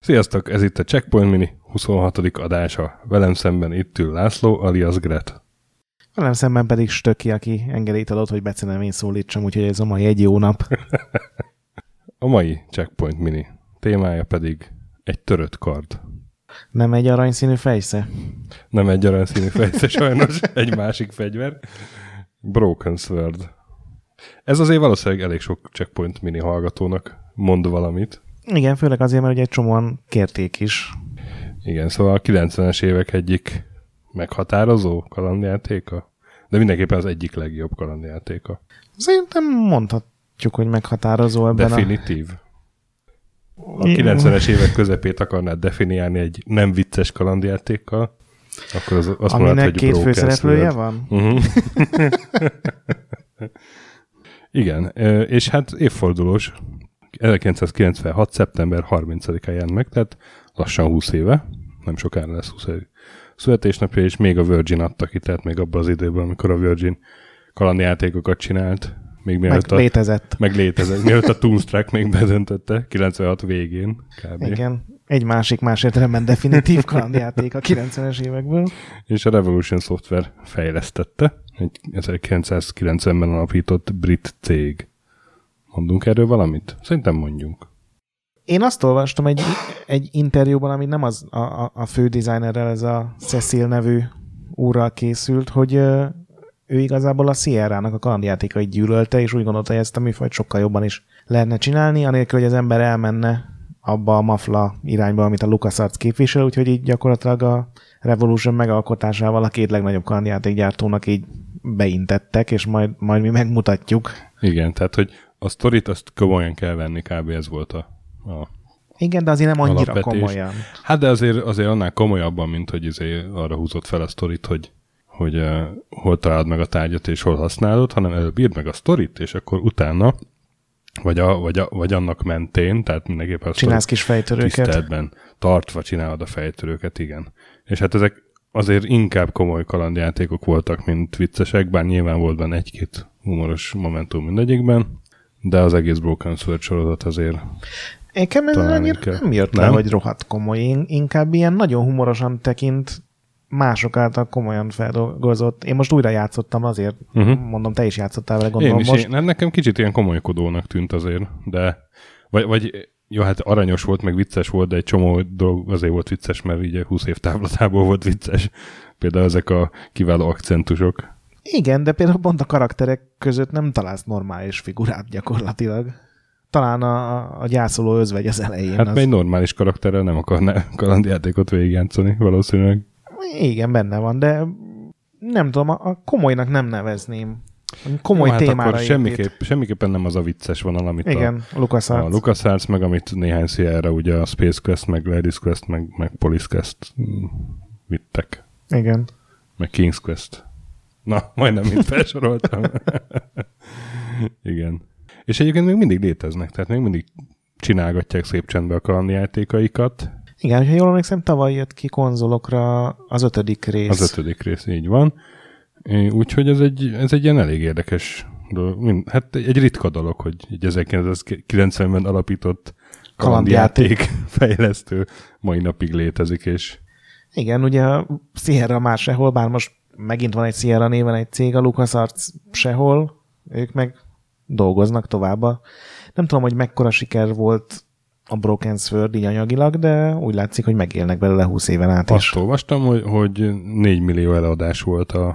Sziasztok, ez itt a Checkpoint Mini 26. adása. Velem szemben itt ül László, alias Gret. Velem szemben pedig Stöki, aki engedélyt adott, hogy becenem én szólítsam, úgyhogy ez a mai egy jó nap. a mai Checkpoint Mini témája pedig egy törött kard. Nem egy aranyszínű fejsze? Nem egy aranyszínű fejsze, sajnos. egy másik fegyver. Broken Sword. Ez azért valószínűleg elég sok Checkpoint Mini hallgatónak mond valamit. Igen, főleg azért, mert ugye egy csomóan kérték is. Igen, szóval a 90-es évek egyik meghatározó kalandjátéka, de mindenképpen az egyik legjobb kalandjátéka. Szerintem mondhatjuk, hogy meghatározó ebben Definitív. A, a 90-es évek közepét akarnád definiálni egy nem vicces kalandjátékkal, akkor az, azt Aminek mondod, hogy két főszereplője van? Uh-huh. Igen, és hát évfordulós 1996. szeptember 30-án jelent meg, tehát lassan 20 éve, nem sokára lesz 20 év születésnapja, és még a Virgin adta ki, tehát még abban az időben, amikor a Virgin kalandjátékokat csinált, még mielőtt meg a, létezett. Meg létezett, mielőtt a Toonstruck még bedöntötte, 96 végén kb. Igen, egy másik más értelemben definitív kalandjáték a 90-es évekből. És a Revolution Software fejlesztette, egy 1990-ben alapított brit cég. Mondunk erről valamit? Szerintem mondjunk. Én azt olvastam egy, egy interjúban, ami nem az a, a, a fő designerrel, ez a Cecil nevű úrral készült, hogy ő igazából a Sierra-nak a kalandjátékait gyűlölte, és úgy gondolta, hogy ezt a műfajt sokkal jobban is lehetne csinálni, anélkül, hogy az ember elmenne abba a mafla irányba, amit a LucasArts képvisel, úgyhogy így gyakorlatilag a Revolution megalkotásával a két legnagyobb kalandjátékgyártónak így beintettek, és majd, majd mi megmutatjuk. Igen, tehát hogy a sztorit azt komolyan kell venni, kb. ez volt a, a igen, de azért nem annyira alapvetés. komolyan. Hát de azért, azért annál komolyabban, mint hogy azért arra húzott fel a sztorit, hogy, hogy uh, hol találod meg a tárgyat és hol használod, hanem előbb írd meg a sztorit, és akkor utána, vagy, a, vagy, a, vagy annak mentén, tehát mindenképpen a Csinálsz kis fejtörőket. Tiszteletben tartva csinálod a fejtörőket, igen. És hát ezek azért inkább komoly kalandjátékok voltak, mint viccesek, bár nyilván volt benne egy-két humoros momentum mindegyikben, de az egész Broken Sword sorozat azért Nekem ez annyira nem jött le, hogy rohadt komoly. Én inkább ilyen nagyon humorosan tekint mások által komolyan feldolgozott. Én most újra játszottam azért, uh-huh. mondom, te is játszottál vele, gondolom én is, most. Én, nekem kicsit ilyen komolykodónak tűnt azért, de vagy, vagy jó, hát aranyos volt, meg vicces volt, de egy csomó dolog azért volt vicces, mert ugye 20 év távlatából volt vicces. Például ezek a kiváló akcentusok. Igen, de például pont a karakterek között nem találsz normális figurát gyakorlatilag. Talán a, a gyászoló özvegy az elején. Hát az... egy normális karakterrel nem akarná kalandjátékot végigjátszani valószínűleg. Igen, benne van, de nem tudom, a komolynak nem nevezném. Komoly Jó, hát témára akkor semmiképp, semmiképpen nem az a vicces vonal, amit Igen, a, LucasArts. a LucasArts, meg amit néhány Sierra, ugye a Space Quest, meg Ladies Quest, meg, meg Police Quest vittek. Igen. Meg King's Quest. Na, majdnem mind felsoroltam. Igen. És egyébként még mindig léteznek, tehát még mindig csinálgatják szép csendbe a kalandjátékaikat. Igen, ha jól emlékszem, tavaly jött ki konzolokra az ötödik rész. Az ötödik rész, így van. Úgyhogy ez egy, ez egy ilyen elég érdekes dolog. Hát egy ritka dolog, hogy egy 1990-ben alapított kalandjáték fejlesztő mai napig létezik, és igen, ugye a Sierra már sehol, bár most megint van egy Sierra néven egy cég, a LucasArts sehol, ők meg dolgoznak tovább. Nem tudom, hogy mekkora siker volt a Broken Sword így anyagilag, de úgy látszik, hogy megélnek belőle 20 éven át Azt is. olvastam, hogy, hogy 4 millió eladás volt a,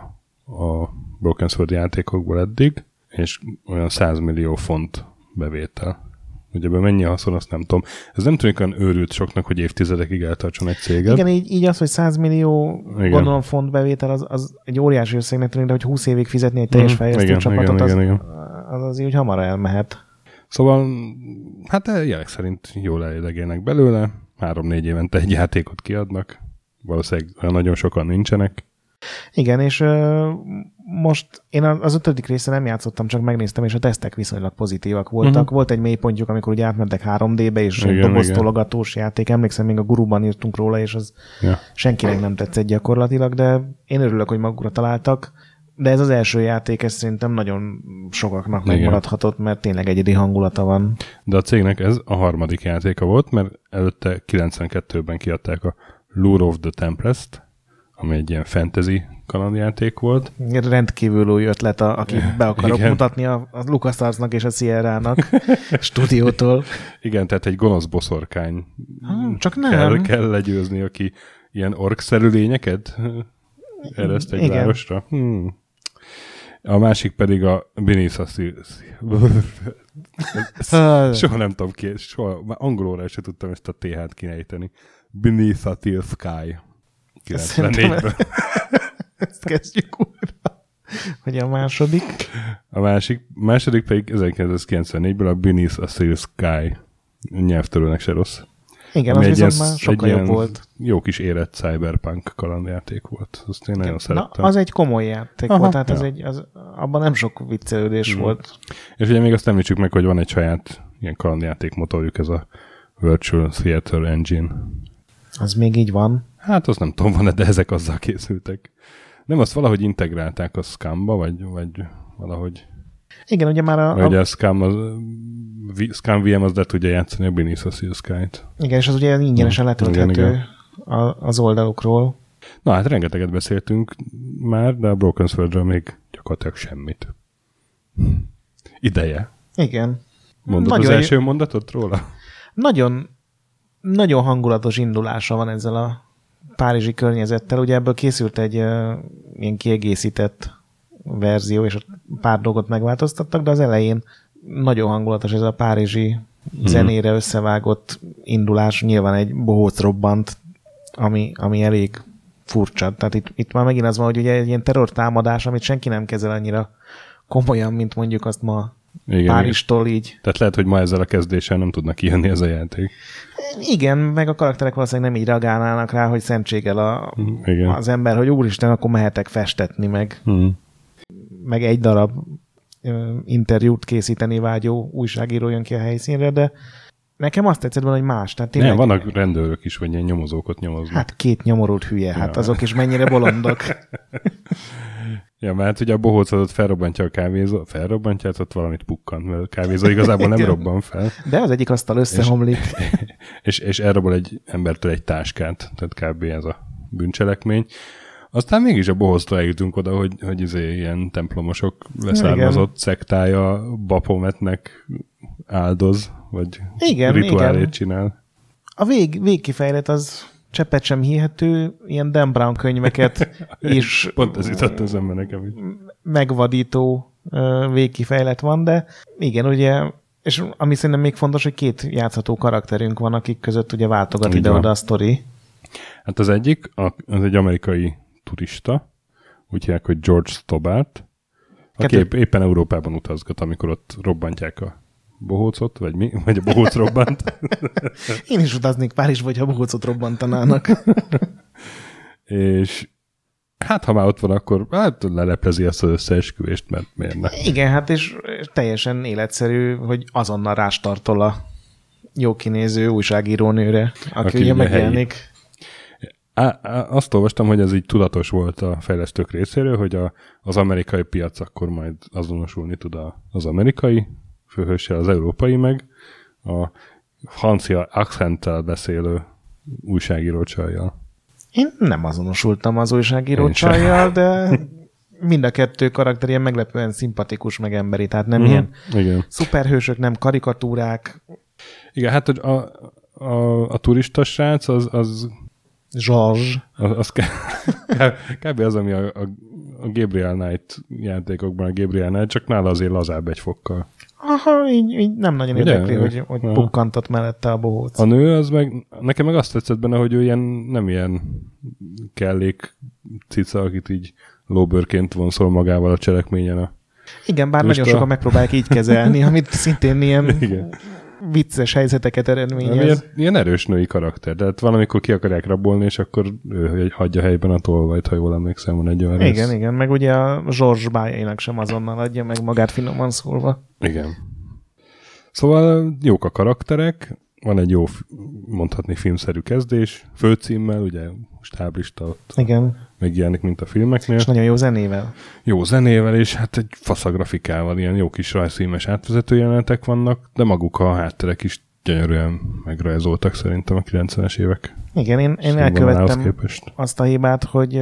a Broken Sword játékokból eddig, és olyan 100 millió font bevétel. Hogy ebben mennyi haszon, azt nem tudom. Ez nem tűnik olyan őrült soknak, hogy évtizedekig eltartson egy céget. Igen, így, így az, hogy 100 millió igen. gondolom font bevétel, az, az egy óriási összegnek tűnik, de hogy 20 évig fizetni egy teljes mm, fejlesztő csapatot, igen, az, igen, igen. az, az így hamar elmehet. Szóval, hát jelek szerint jól elélegélnek belőle, három-négy évente egy játékot kiadnak, valószínűleg nagyon sokan nincsenek. Igen, és ö, most én az ötödik része nem játszottam, csak megnéztem, és a tesztek viszonylag pozitívak voltak. Uh-huh. Volt egy mélypontjuk, amikor ugye átmentek 3D-be, és igen, doboztologatós játék. Emlékszem, még a guruban írtunk róla, és az ja. senkinek nem tetszett gyakorlatilag, de én örülök, hogy magukra találtak. De ez az első játék, ez szerintem nagyon sokaknak Igen. megmaradhatott, mert tényleg egyedi hangulata van. De a cégnek ez a harmadik játéka volt, mert előtte 92-ben kiadták a Lure of the Tempest, ami egy ilyen fantasy kalandjáték volt. Rendkívül új ötlet, a, aki be akarok Igen. mutatni a, a LucasArtsnak és a Sierra-nak stúdiótól. Igen, tehát egy gonosz boszorkány ha, csak nem. Kell, kell legyőzni, aki ilyen orkszerű lényeket ereszt egy Igen. városra. Hmm. A másik pedig a Beneath a Soha nem tudom ki, soha, már angolóra sem tudtam ezt a TH-t kinejteni. Beneath a Steel Sky. 94-ből. Ezt kezdjük újra. Hogy a második? A másik, második pedig 1994-ből a Beneath a Steel Sky. Nyelvtörőnek se rossz. Igen, az viszont már sokkal jobb volt. Jó kis érett cyberpunk kalandjáték volt. Azt én nagyon szerettem. Na, az egy komoly játék Aha, volt, tehát ja. az egy, az, abban nem sok viccelődés mm. volt. És ugye még azt említsük meg, hogy van egy saját ilyen kalandjáték motorjuk, ez a Virtual Theater Engine. Az még így van? Hát azt nem tudom, van de ezek azzal készültek. Nem, azt valahogy integrálták a Scamba, vagy, vagy valahogy... Igen, ugye már a... Ugye a Scam, az, Scam VM az le tudja játszani a Beneath a Sky-t. Igen, és az ugye ingyenesen letölthető az oldalukról. Na hát rengeteget beszéltünk már, de a Broken sword még gyakorlatilag semmit. Ideje. Igen. Mondod nagyon az első mondatot róla? Nagyon, nagyon hangulatos indulása van ezzel a párizsi környezettel. Ugye ebből készült egy uh, ilyen kiegészített verzió, és pár dolgot megváltoztattak, de az elején nagyon hangulatos ez a párizsi hmm. zenére összevágott indulás, nyilván egy bohóc robbant, ami, ami elég furcsa. Tehát itt, itt már megint az van, hogy ugye egy ilyen terrortámadás, amit senki nem kezel annyira komolyan, mint mondjuk azt ma igen, Párizstól így. Tehát lehet, hogy ma ezzel a kezdéssel nem tudnak kijönni ez a játék. Igen, meg a karakterek valószínűleg nem így reagálnának rá, hogy szentségel a, Igen. az ember, hogy úristen, akkor mehetek festetni meg. Mm. Meg egy darab interjút készíteni vágyó újságíró jön ki a helyszínre, de nekem azt tetszett volna, hogy más. Tehát tényleg... Nem, vannak rendőrök is, vagy ilyen nyomozókat nyomoznak. Hát két nyomorult hülye, hát ja. hát azok is mennyire bolondok. Ja, mert ugye a bohóc ott felrobbantja a kávézó, felrobbantja, hát ott valamit pukkant, mert a kávézó igazából nem robban fel. De az egyik asztal összehomlik. És, és, és elrobol egy embertől egy táskát, tehát kb. ez a bűncselekmény. Aztán mégis a bohóztól eljutunk oda, hogy, hogy izé ilyen templomosok leszármazott igen. szektája Bapometnek áldoz, vagy igen, rituálét igen. csinál. A vég, végkifejlet az cseppet sem hihető, ilyen Dan Brown könyveket is Pont ez jutott az ember nekem is. megvadító végkifejlet van, de igen, ugye és ami szerintem még fontos, hogy két játszható karakterünk van, akik között ugye váltogat ide-oda a sztori. Hát az egyik, az egy amerikai turista, úgy hívják, hogy George Stobart, aki Kettő... éppen Európában utazgat, amikor ott robbantják a bohócot, vagy mi? Vagy a bohóc robbant. Én is utaznék Párizsba, hogyha bohócot robbantanának. és hát ha már ott van, akkor hát leleplezi azt az összeesküvést, mert miért ne? Igen, hát és teljesen életszerű, hogy azonnal rástartol a jó kinéző újságírónőre, aki, aki ugye megjelenik. Á, azt olvastam, hogy ez így tudatos volt a fejlesztők részéről, hogy a, az amerikai piac akkor majd azonosulni tud az amerikai főhőssel, az európai meg a francia accenttel beszélő újságíró csajjal. Én nem azonosultam az újságíró csajjal, de mind a kettő karakter ilyen meglepően szimpatikus, meg emberi, tehát nem uh-huh. ilyen Igen. szuperhősök, nem karikatúrák. Igen, hát a, a, a turista srác az, az Zsazs. Az, az kb. az, ami a, a, a Gabriel Knight játékokban a Gabriel Knight, csak nála azért lazább egy fokkal. Aha, így, így nem nagyon Ugye? érdekli, hogy, hogy pukkantott mellette a bohóc. A nő, az meg, nekem meg azt tetszett benne, hogy ő ilyen, nem ilyen kellék cica, akit így lóbőrként vonszol magával a cselekményen a igen, bár nagyon sokan megpróbálják így kezelni, amit szintén ilyen Igen. Vicces helyzeteket eredményez. Ilyen, ilyen erős női karakter, de hát valamikor ki akarják rabolni, és akkor ő hagyja helyben a tolvajt, ha jól emlékszem, van egy olyan Igen, rész. igen, meg ugye a Zsors bájainak sem azonnal adja meg magát finoman szólva. Igen. Szóval jók a karakterek, van egy jó, mondhatni filmszerű kezdés, főcímmel, ugye stáblista ott Igen. megjelenik, mint a filmeknél. És nagyon jó zenével. Jó zenével, és hát egy faszagrafikával, ilyen jó kis rajzfilmes átvezető jelenetek vannak, de maguk a hátterek is gyönyörűen megrajzoltak szerintem a 90-es évek. Igen, én, én elkövettem azt a hibát, hogy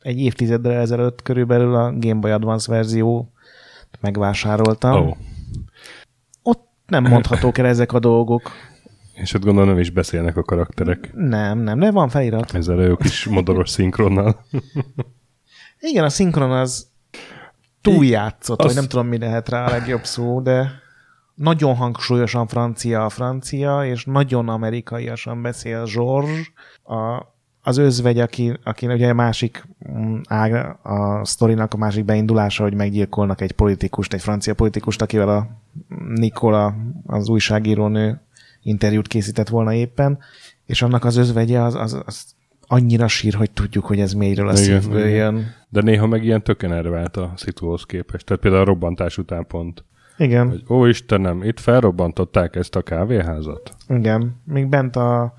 egy évtizeddel ezelőtt körülbelül a Game Boy Advance verzió megvásároltam. Oh nem mondhatók el ezek a dolgok. És ott gondolom nem is beszélnek a karakterek. Nem, nem, de van felirat. Ezzel a jó kis modoros szinkronnal. Igen, a szinkron az túljátszott, vagy nem tudom, mi lehet rá a legjobb szó, de nagyon hangsúlyosan francia a francia, és nagyon amerikaiasan beszél George. A, az özvegy, aki, aki ugye a másik mm, ág, a sztorinak a másik beindulása, hogy meggyilkolnak egy politikust, egy francia politikust, akivel a Nikola, az újságírónő interjút készített volna éppen, és annak az özvegye az, az, az annyira sír, hogy tudjuk, hogy ez mélyről a igen, szívből jön. De néha meg ilyen töken vált a szituhoz képest. Tehát például a robbantás után pont. Igen. Hogy, ó Istenem, itt felrobbantották ezt a kávéházat? Igen. Még bent a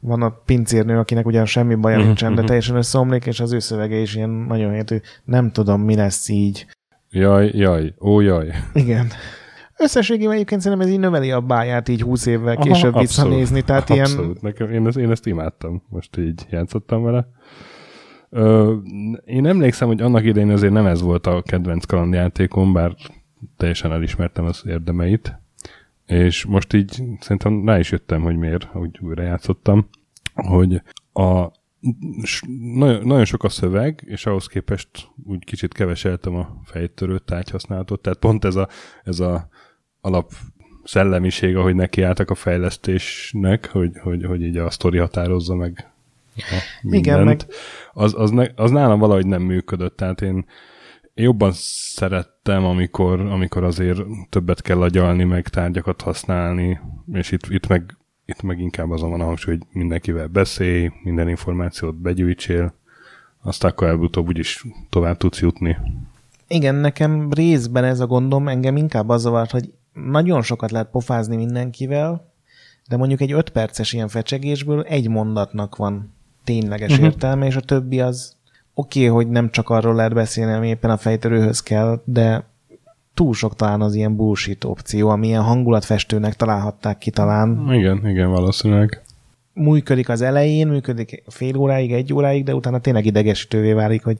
van a pincérnő, akinek ugyan semmi baja uh-huh, nincsen, de mhm. teljesen összeomlik, és az ő szövege is ilyen nagyon értő. Nem tudom, mi lesz így. Jaj, jaj, ó jaj. Igen. Összességében egyébként szerintem ez így növeli a báját így húsz évvel később Aha, visszanézni. Tehát abszolút. ilyen... Nekem, én, ezt, én ezt imádtam. Most így játszottam vele. Ö, én emlékszem, hogy annak idején azért nem ez volt a kedvenc kalandjátékom, bár teljesen elismertem az érdemeit. És most így szerintem rá is jöttem, hogy miért, hogy újra játszottam, hogy a nagyon, nagyon sok a szöveg, és ahhoz képest úgy kicsit keveseltem a fejtörő tárgyhasználatot, tehát pont ez a, ez a alap szellemiség, ahogy nekiálltak a fejlesztésnek, hogy, hogy, hogy így a sztori határozza meg Igen, meg... Az, az, ne, az nálam valahogy nem működött, tehát én jobban szerettem, amikor, amikor azért többet kell agyalni, meg tárgyakat használni, és itt, itt meg itt meg inkább azon van a hangsúly, hogy mindenkivel beszélj, minden információt begyűjtsél, azt akkor előbb-utóbb úgyis tovább tudsz jutni. Igen, nekem részben ez a gondom, engem inkább az zavart, hogy nagyon sokat lehet pofázni mindenkivel, de mondjuk egy öt perces ilyen fecsegésből egy mondatnak van tényleges uh-huh. értelme, és a többi az oké, okay, hogy nem csak arról lehet beszélni, ami éppen a fejtörőhöz kell, de túl sok talán az ilyen bullshit opció, ami ilyen hangulatfestőnek találhatták ki talán. Igen, igen, valószínűleg. Működik az elején, működik fél óráig, egy óráig, de utána tényleg idegesítővé válik, hogy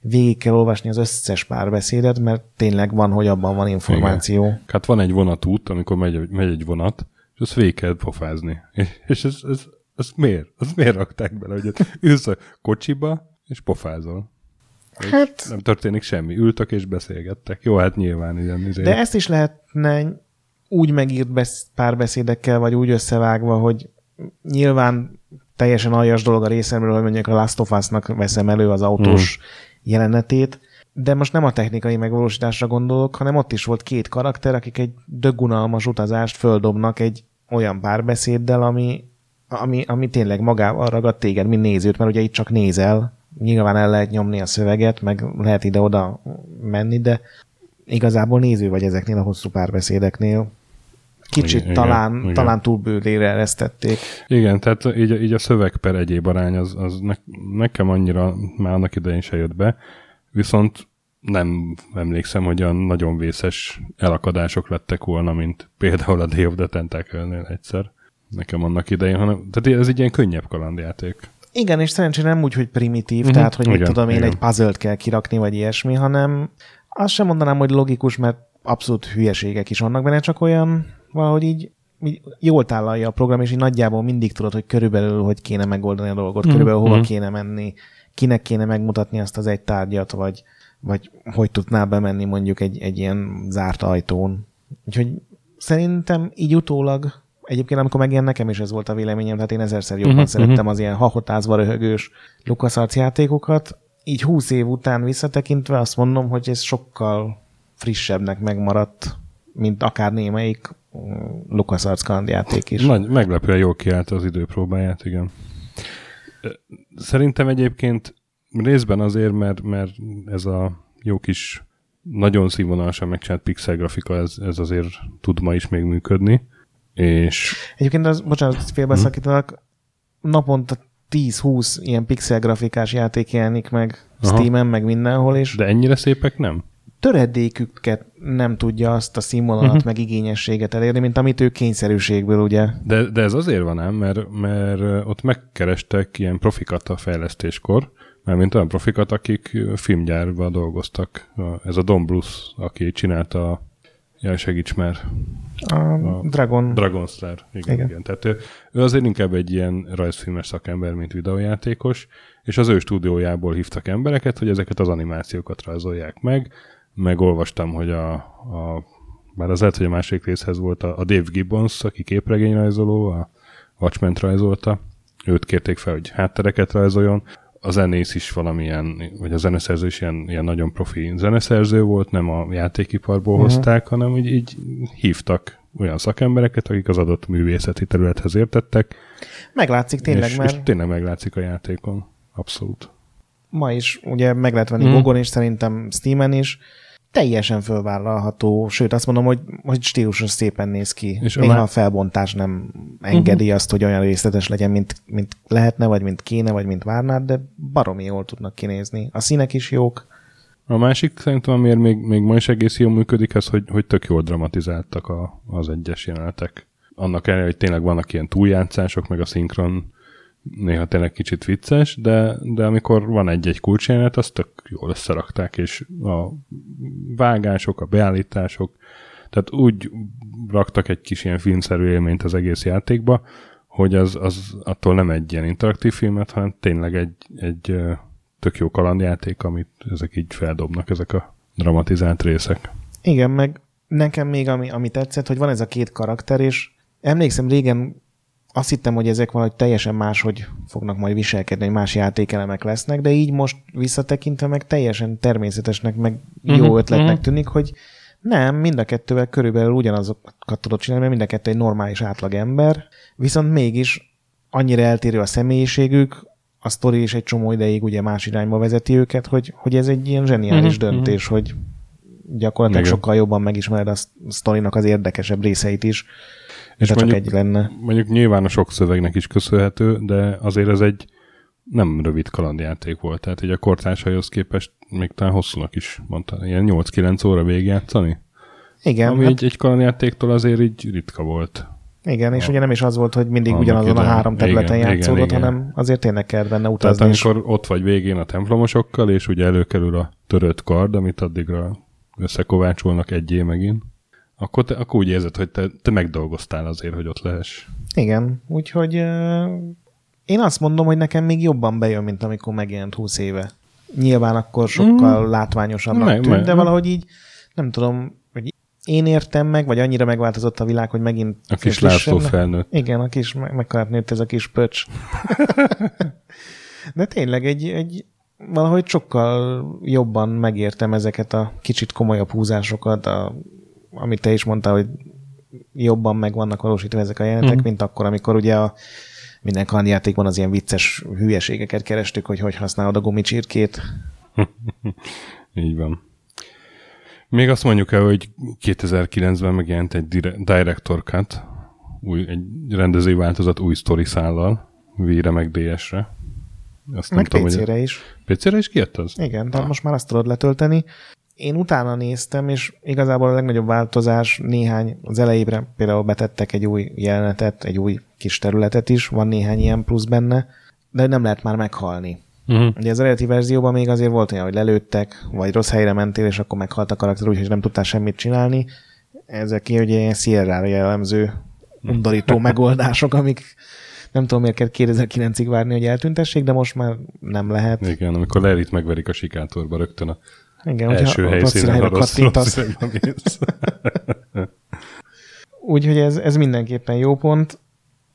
végig kell olvasni az összes párbeszédet, mert tényleg van, hogy abban van információ. Igen. Hát van egy vonatút, amikor megy, megy egy vonat, és azt végig kell pofázni. És ez, ez, ez miért? Ez miért rakták bele, hogy ülsz a kocsiba, és pofázol. Hát... Nem történik semmi. Ültek és beszélgettek. Jó, hát nyilván ilyen. Izé. De ezt is lehetne úgy megírt besz- párbeszédekkel, vagy úgy összevágva, hogy nyilván teljesen aljas dolog a részemről, hogy mondjuk a Last of Us-nak veszem elő az autós mm. jelenetét, de most nem a technikai megvalósításra gondolok, hanem ott is volt két karakter, akik egy dögunalmas utazást földobnak egy olyan párbeszéddel, ami, ami, ami tényleg magával ragad téged, mint nézőt, mert ugye itt csak nézel, nyilván el lehet nyomni a szöveget, meg lehet ide-oda menni, de igazából néző vagy ezeknél a hosszú párbeszédeknél. Kicsit igen, talán, igen. talán túl bőlére eresztették. Igen, tehát így, így a szöveg per egyéb arány az, az ne, nekem annyira már annak idején se jött be, viszont nem emlékszem, hogy olyan nagyon vészes elakadások lettek volna, mint például a Day of the Tentacle-nél egyszer. Nekem annak idején, hanem, tehát ez egy ilyen könnyebb kalandjáték. Igen, és szerencsére nem úgy, hogy primitív, uh-huh. tehát hogy igen, mit tudom én, igen. egy puzzle kell kirakni, vagy ilyesmi, hanem azt sem mondanám, hogy logikus, mert abszolút hülyeségek is vannak benne, csak olyan valahogy így, így jól tálalja a program, és így nagyjából mindig tudod, hogy körülbelül hogy kéne megoldani a dolgot, uh-huh. körülbelül hova uh-huh. kéne menni, kinek kéne megmutatni azt az egy tárgyat, vagy, vagy hogy tudnál bemenni mondjuk egy, egy ilyen zárt ajtón. Úgyhogy szerintem így utólag Egyébként amikor megjelen nekem is ez volt a véleményem, tehát én ezerszer jobban uh-huh, szerettem uh-huh. az ilyen hahotázva röhögős LucasArts játékokat. Így húsz év után visszatekintve azt mondom, hogy ez sokkal frissebbnek megmaradt, mint akár némelyik LucasArts kalandjáték is. Nagy, meglepően jól kiállt az időpróbáját, igen. Szerintem egyébként részben azért, mert, mert ez a jó kis, nagyon színvonalasan megcsinált pixel grafika, ez, ez azért tud ma is még működni. És... Egyébként az, bocsánat, félbeszakítanak, naponta 10-20 ilyen pixel grafikás játék jelenik meg Aha. Steam-en, meg mindenhol, és... De ennyire szépek nem? töredéküket nem tudja azt a színvonalat, uh-huh. meg igényességet elérni, mint amit ő kényszerűségből, ugye. De, de ez azért van ám, mert, mert ott megkerestek ilyen profikat a fejlesztéskor, mert mint olyan profikat, akik filmgyárban dolgoztak. Ez a Don Bruce, aki csinálta Ja, segíts már. A, a Dragon. Dragon Star. Igen, igen. igen. Tehát ő, ő azért inkább egy ilyen rajzfilmes szakember, mint videójátékos, és az ő stúdiójából hívtak embereket, hogy ezeket az animációkat rajzolják meg, megolvastam, hogy a, a már az lehet, hogy a másik részhez volt a, a Dave Gibbons, aki képregényrajzoló, a watchmen rajzolta. Őt kérték fel, hogy háttereket rajzoljon. A zenész is valamilyen, vagy a zeneszerző is ilyen, ilyen nagyon profi zeneszerző volt, nem a játékiparból uh-huh. hozták, hanem így, így hívtak olyan szakembereket, akik az adott művészeti területhez értettek. Meglátszik tényleg, és, mert... És tényleg meglátszik a játékon. Abszolút. Ma is ugye meg lehet venni uh-huh. Gogon, és szerintem Steamen is teljesen fölvállalható, sőt azt mondom, hogy, hogy stíluson szépen néz ki. És Néha a felbontás nem engedi uh-huh. azt, hogy olyan részletes legyen, mint, mint lehetne, vagy mint kéne, vagy mint várnád, de baromi jól tudnak kinézni. A színek is jók. A másik szerintem, amiért még, még ma is egész jól működik, az, hogy, hogy tök jól dramatizáltak a, az egyes jelenetek. Annak ellenére, hogy tényleg vannak ilyen túljátszások, meg a szinkron néha tényleg kicsit vicces, de, de amikor van egy-egy kulcsjelenet, azt tök jól összerakták, és a vágások, a beállítások, tehát úgy raktak egy kis ilyen filmszerű élményt az egész játékba, hogy az, az attól nem egy ilyen interaktív filmet, hanem tényleg egy, egy tök jó kalandjáték, amit ezek így feldobnak, ezek a dramatizált részek. Igen, meg nekem még ami, ami tetszett, hogy van ez a két karakter, és emlékszem régen azt hittem, hogy ezek valahogy teljesen máshogy fognak majd viselkedni, hogy más játékelemek lesznek, de így most visszatekintve meg teljesen természetesnek, meg jó uh-huh, ötletnek uh-huh. tűnik, hogy nem, mind a kettővel körülbelül ugyanazokat tudod csinálni, mert mind a kettő egy normális átlag ember, viszont mégis annyira eltérő a személyiségük, a sztori is egy csomó ideig ugye más irányba vezeti őket, hogy, hogy ez egy ilyen zseniális uh-huh, döntés, uh-huh. hogy gyakorlatilag Igen. sokkal jobban megismered a sztorinak az érdekesebb részeit is, és mondjuk, csak egy lenne. Mondjuk nyilván a sok szövegnek is köszönhető, de azért ez egy nem rövid kalandjáték volt. Tehát egy a kortársaihoz képest még talán hosszúnak is mondta. Ilyen 8-9 óra végigjátszani? Igen. Ami hát... egy, egy kalandjátéktól azért így ritka volt. Igen, és a, ugye nem is az volt, hogy mindig Annak ugyanazon a három területen igen, játszódott, igen, igen. hanem azért tényleg kellett benne utazni. Tehát amikor ott vagy végén a templomosokkal, és ugye előkerül a törött kard, amit addigra összekovácsolnak egyé megint, akkor, te, akkor úgy érzed, hogy te, te megdolgoztál azért, hogy ott lehess. Igen, úgyhogy én azt mondom, hogy nekem még jobban bejön, mint amikor megjelent 20 éve. Nyilván akkor sokkal mm. látványosabbnak meg, tűnt, meg, de valahogy így, nem tudom, hogy én értem meg, vagy annyira megváltozott a világ, hogy megint... A kis látszó felnőtt. Igen, a kis, meg, mekkora nőtt ez a kis pöcs. de tényleg egy, egy valahogy sokkal jobban megértem ezeket a kicsit komolyabb húzásokat, a amit te is mondtál, hogy jobban meg vannak valósítva ezek a jelenetek, mm. mint akkor, amikor ugye a minden kalandjátékban az ilyen vicces hülyeségeket kerestük, hogy hogy használod a gumicsirkét. Így van. Még azt mondjuk el, hogy 2009-ben megjelent egy Director Cut, új, egy rendezői változat új sztori szállal, V-re meg DS-re. Azt meg PC-re is. PC-re is kijött az? Igen, tehát ah. most már azt tudod letölteni én utána néztem, és igazából a legnagyobb változás néhány, az elejére például betettek egy új jelenetet, egy új kis területet is, van néhány ilyen plusz benne, de nem lehet már meghalni. Uh-huh. Ugye az eredeti verzióban még azért volt olyan, hogy lelőttek, vagy rossz helyre mentél, és akkor meghalt a karakter, úgyhogy nem tudtál semmit csinálni. Ezek ugye ilyen Sierra-ra jellemző undorító megoldások, amik nem tudom, miért kell 2009-ig várni, hogy eltüntessék, de most már nem lehet. Igen, amikor Lerit megverik a sikátorba rögtön a igen, első helyszínen a rossz, rossz Úgyhogy ez, ez mindenképpen jó pont.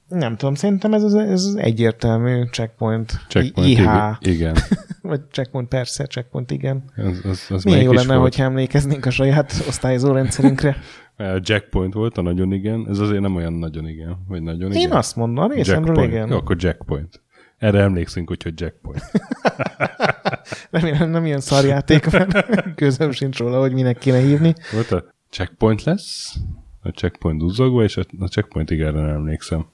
Nem tudom, szerintem ez az, ez az egyértelmű checkpoint. Checkpoint, IH. igen. Vagy checkpoint, persze, checkpoint, igen. Ez, ez, ez Milyen jó lenne, hogyha emlékeznénk a saját osztályozó rendszerünkre. A Jackpoint volt a nagyon igen, ez azért nem olyan nagyon igen, vagy nagyon igen. Én azt mondom, részemről igen. Jó, akkor Jackpoint. Erre emlékszünk, úgy, hogy Jackpoint. Remélem nem ilyen szarjáték van. Közöm sincs róla, hogy minek kéne hívni. Volt a Checkpoint lesz, a Checkpoint duzzogva, és a, a Checkpoint igen, nem emlékszem.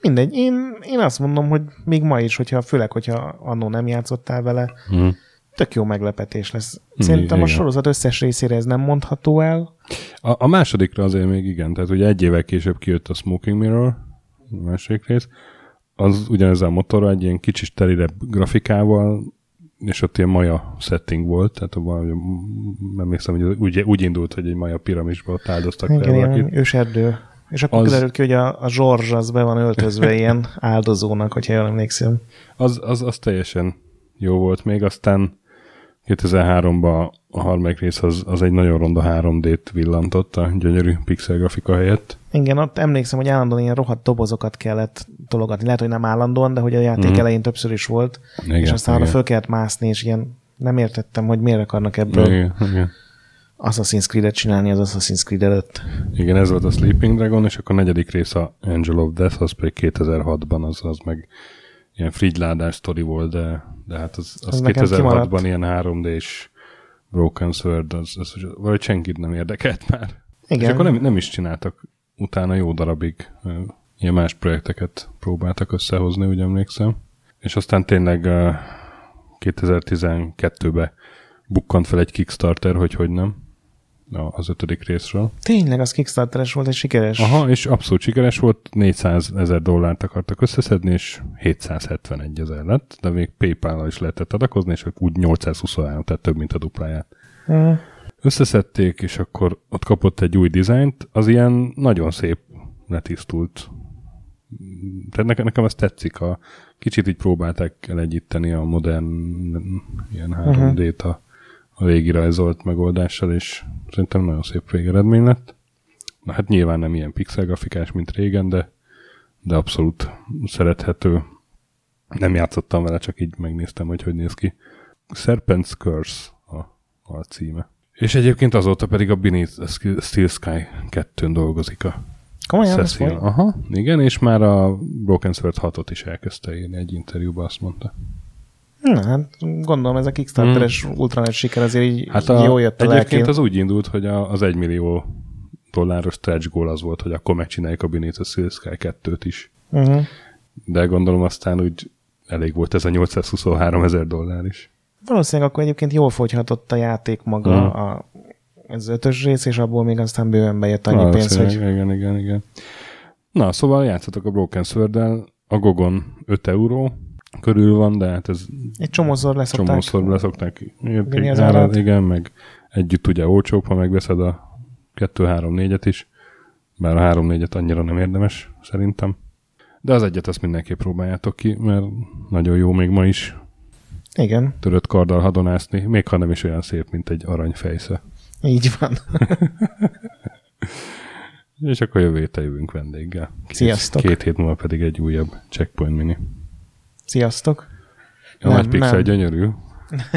Mindegy, én, én azt mondom, hogy még ma is, hogyha, főleg, hogyha annó nem játszottál vele, Hm. tök jó meglepetés lesz. Szerintem a igen. sorozat összes részére ez nem mondható el. A, a másodikra azért még igen, tehát ugye egy évvel később kijött a Smoking Mirror, a második rész, az ugyanezzel a motorral, egy ilyen kicsit terire grafikával, és ott ilyen maja setting volt, tehát valami, emlékszem, hogy úgy, úgy indult, hogy egy maja piramisba ott áldoztak Igen, valakit. ilyen őserdő. És akkor az... kiderült ki, hogy a, a Zsorzs az be van öltözve ilyen áldozónak, hogyha jól emlékszem. Az, az, az teljesen jó volt még, aztán 2003-ban a harmadik rész az, az egy nagyon ronda 3D-t villantott a gyönyörű pixel grafika helyett. Igen, ott emlékszem, hogy állandóan ilyen rohadt dobozokat kellett tologatni. Lehet, hogy nem állandóan, de hogy a játék Mhm. mm. elején többször is volt. Igen, és aztán arra igen. föl kellett mászni, és ilyen nem értettem, hogy miért akarnak ebből Igen, igen. Assassin's Creed-et csinálni az Assassin's Creed előtt. Igen, ez volt a Sleeping Dragon, és akkor a negyedik rész a Angel of Death, az pedig 2006-ban, az, az meg ilyen frigyládás sztori volt, de, de hát az, az Az nekem 2006-ban kimaradt. ilyen 3D-s Broken Sword, az, az, az valahogy senkit nem érdekelt már. Igen. És akkor nem, nem is csináltak utána jó darabig ilyen más projekteket próbáltak összehozni, úgy emlékszem. És aztán tényleg ö, 2012-ben bukkant fel egy Kickstarter, hogy hogy nem, az ötödik részről. Tényleg, az Kickstarteres volt, és sikeres. Aha, és abszolút sikeres volt, 400 ezer dollárt akartak összeszedni, és 771 ezer lett, de még PayPal-nal is lehetett adakozni, és úgy 823, tehát több, mint a dupláját. Mm. Összeszedték, és akkor ott kapott egy új dizájnt, az ilyen nagyon szép letisztult. Tehát nekem, nekem ez tetszik, a kicsit így próbálták elegyíteni a modern ilyen 3D-t a, a régi rajzolt megoldással, és szerintem nagyon szép végeredmény lett. Na hát nyilván nem ilyen pixel grafikás, mint régen, de, de abszolút szerethető. Nem játszottam vele, csak így megnéztem, hogy hogy néz ki. Serpent's Curse a, a címe. És egyébként azóta pedig a Beneath Steel Sky 2-n dolgozik a Komolyan, Cecil. Aha, igen, és már a Broken Sword 6-ot is elkezdte írni egy interjúban, azt mondta. Na, hát gondolom ez a Kickstarteres mm. ultranet siker azért így Hát a, a, jó jött a egyébként lelkén. az úgy indult, hogy a, az 1 millió dolláros stretch goal az volt, hogy akkor megcsináljuk a Beneath Steel Sky 2-t is. Uh-huh. De gondolom aztán úgy elég volt ez a 823 ezer dollár is. Valószínűleg akkor egyébként jól fogyhatott a játék maga, Mhm. a, ez ötös rész, és abból még aztán bőven bejött annyi pénz, hogy Igen, igen, igen. Na, szóval játszatok a Broken sword a Gogon 5 euró körül van, de hát ez egy csomószor leszokták. csomószor leszokták árat. igen, meg együtt ugye olcsóbb, ha megveszed a 2-3-4-et is, bár a 3-4-et annyira nem érdemes, szerintem. De az egyet azt mindenképp próbáljátok ki, mert nagyon jó még ma is Igen, törött karddal hadonászni, még ha nem is olyan szép, mint egy aranyfejsze. Így van. És akkor jövő héten jövünk vendéggel. Két, Sziasztok. Két hét múlva pedig egy újabb Checkpoint Mini. Sziasztok! A Nem, pixel nem. gyönyörű.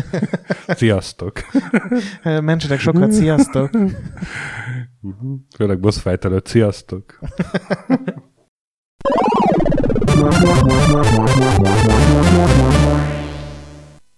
Sziasztok! Mentsetek sokat, sziasztok! Főleg boss fight előtt, sziasztok!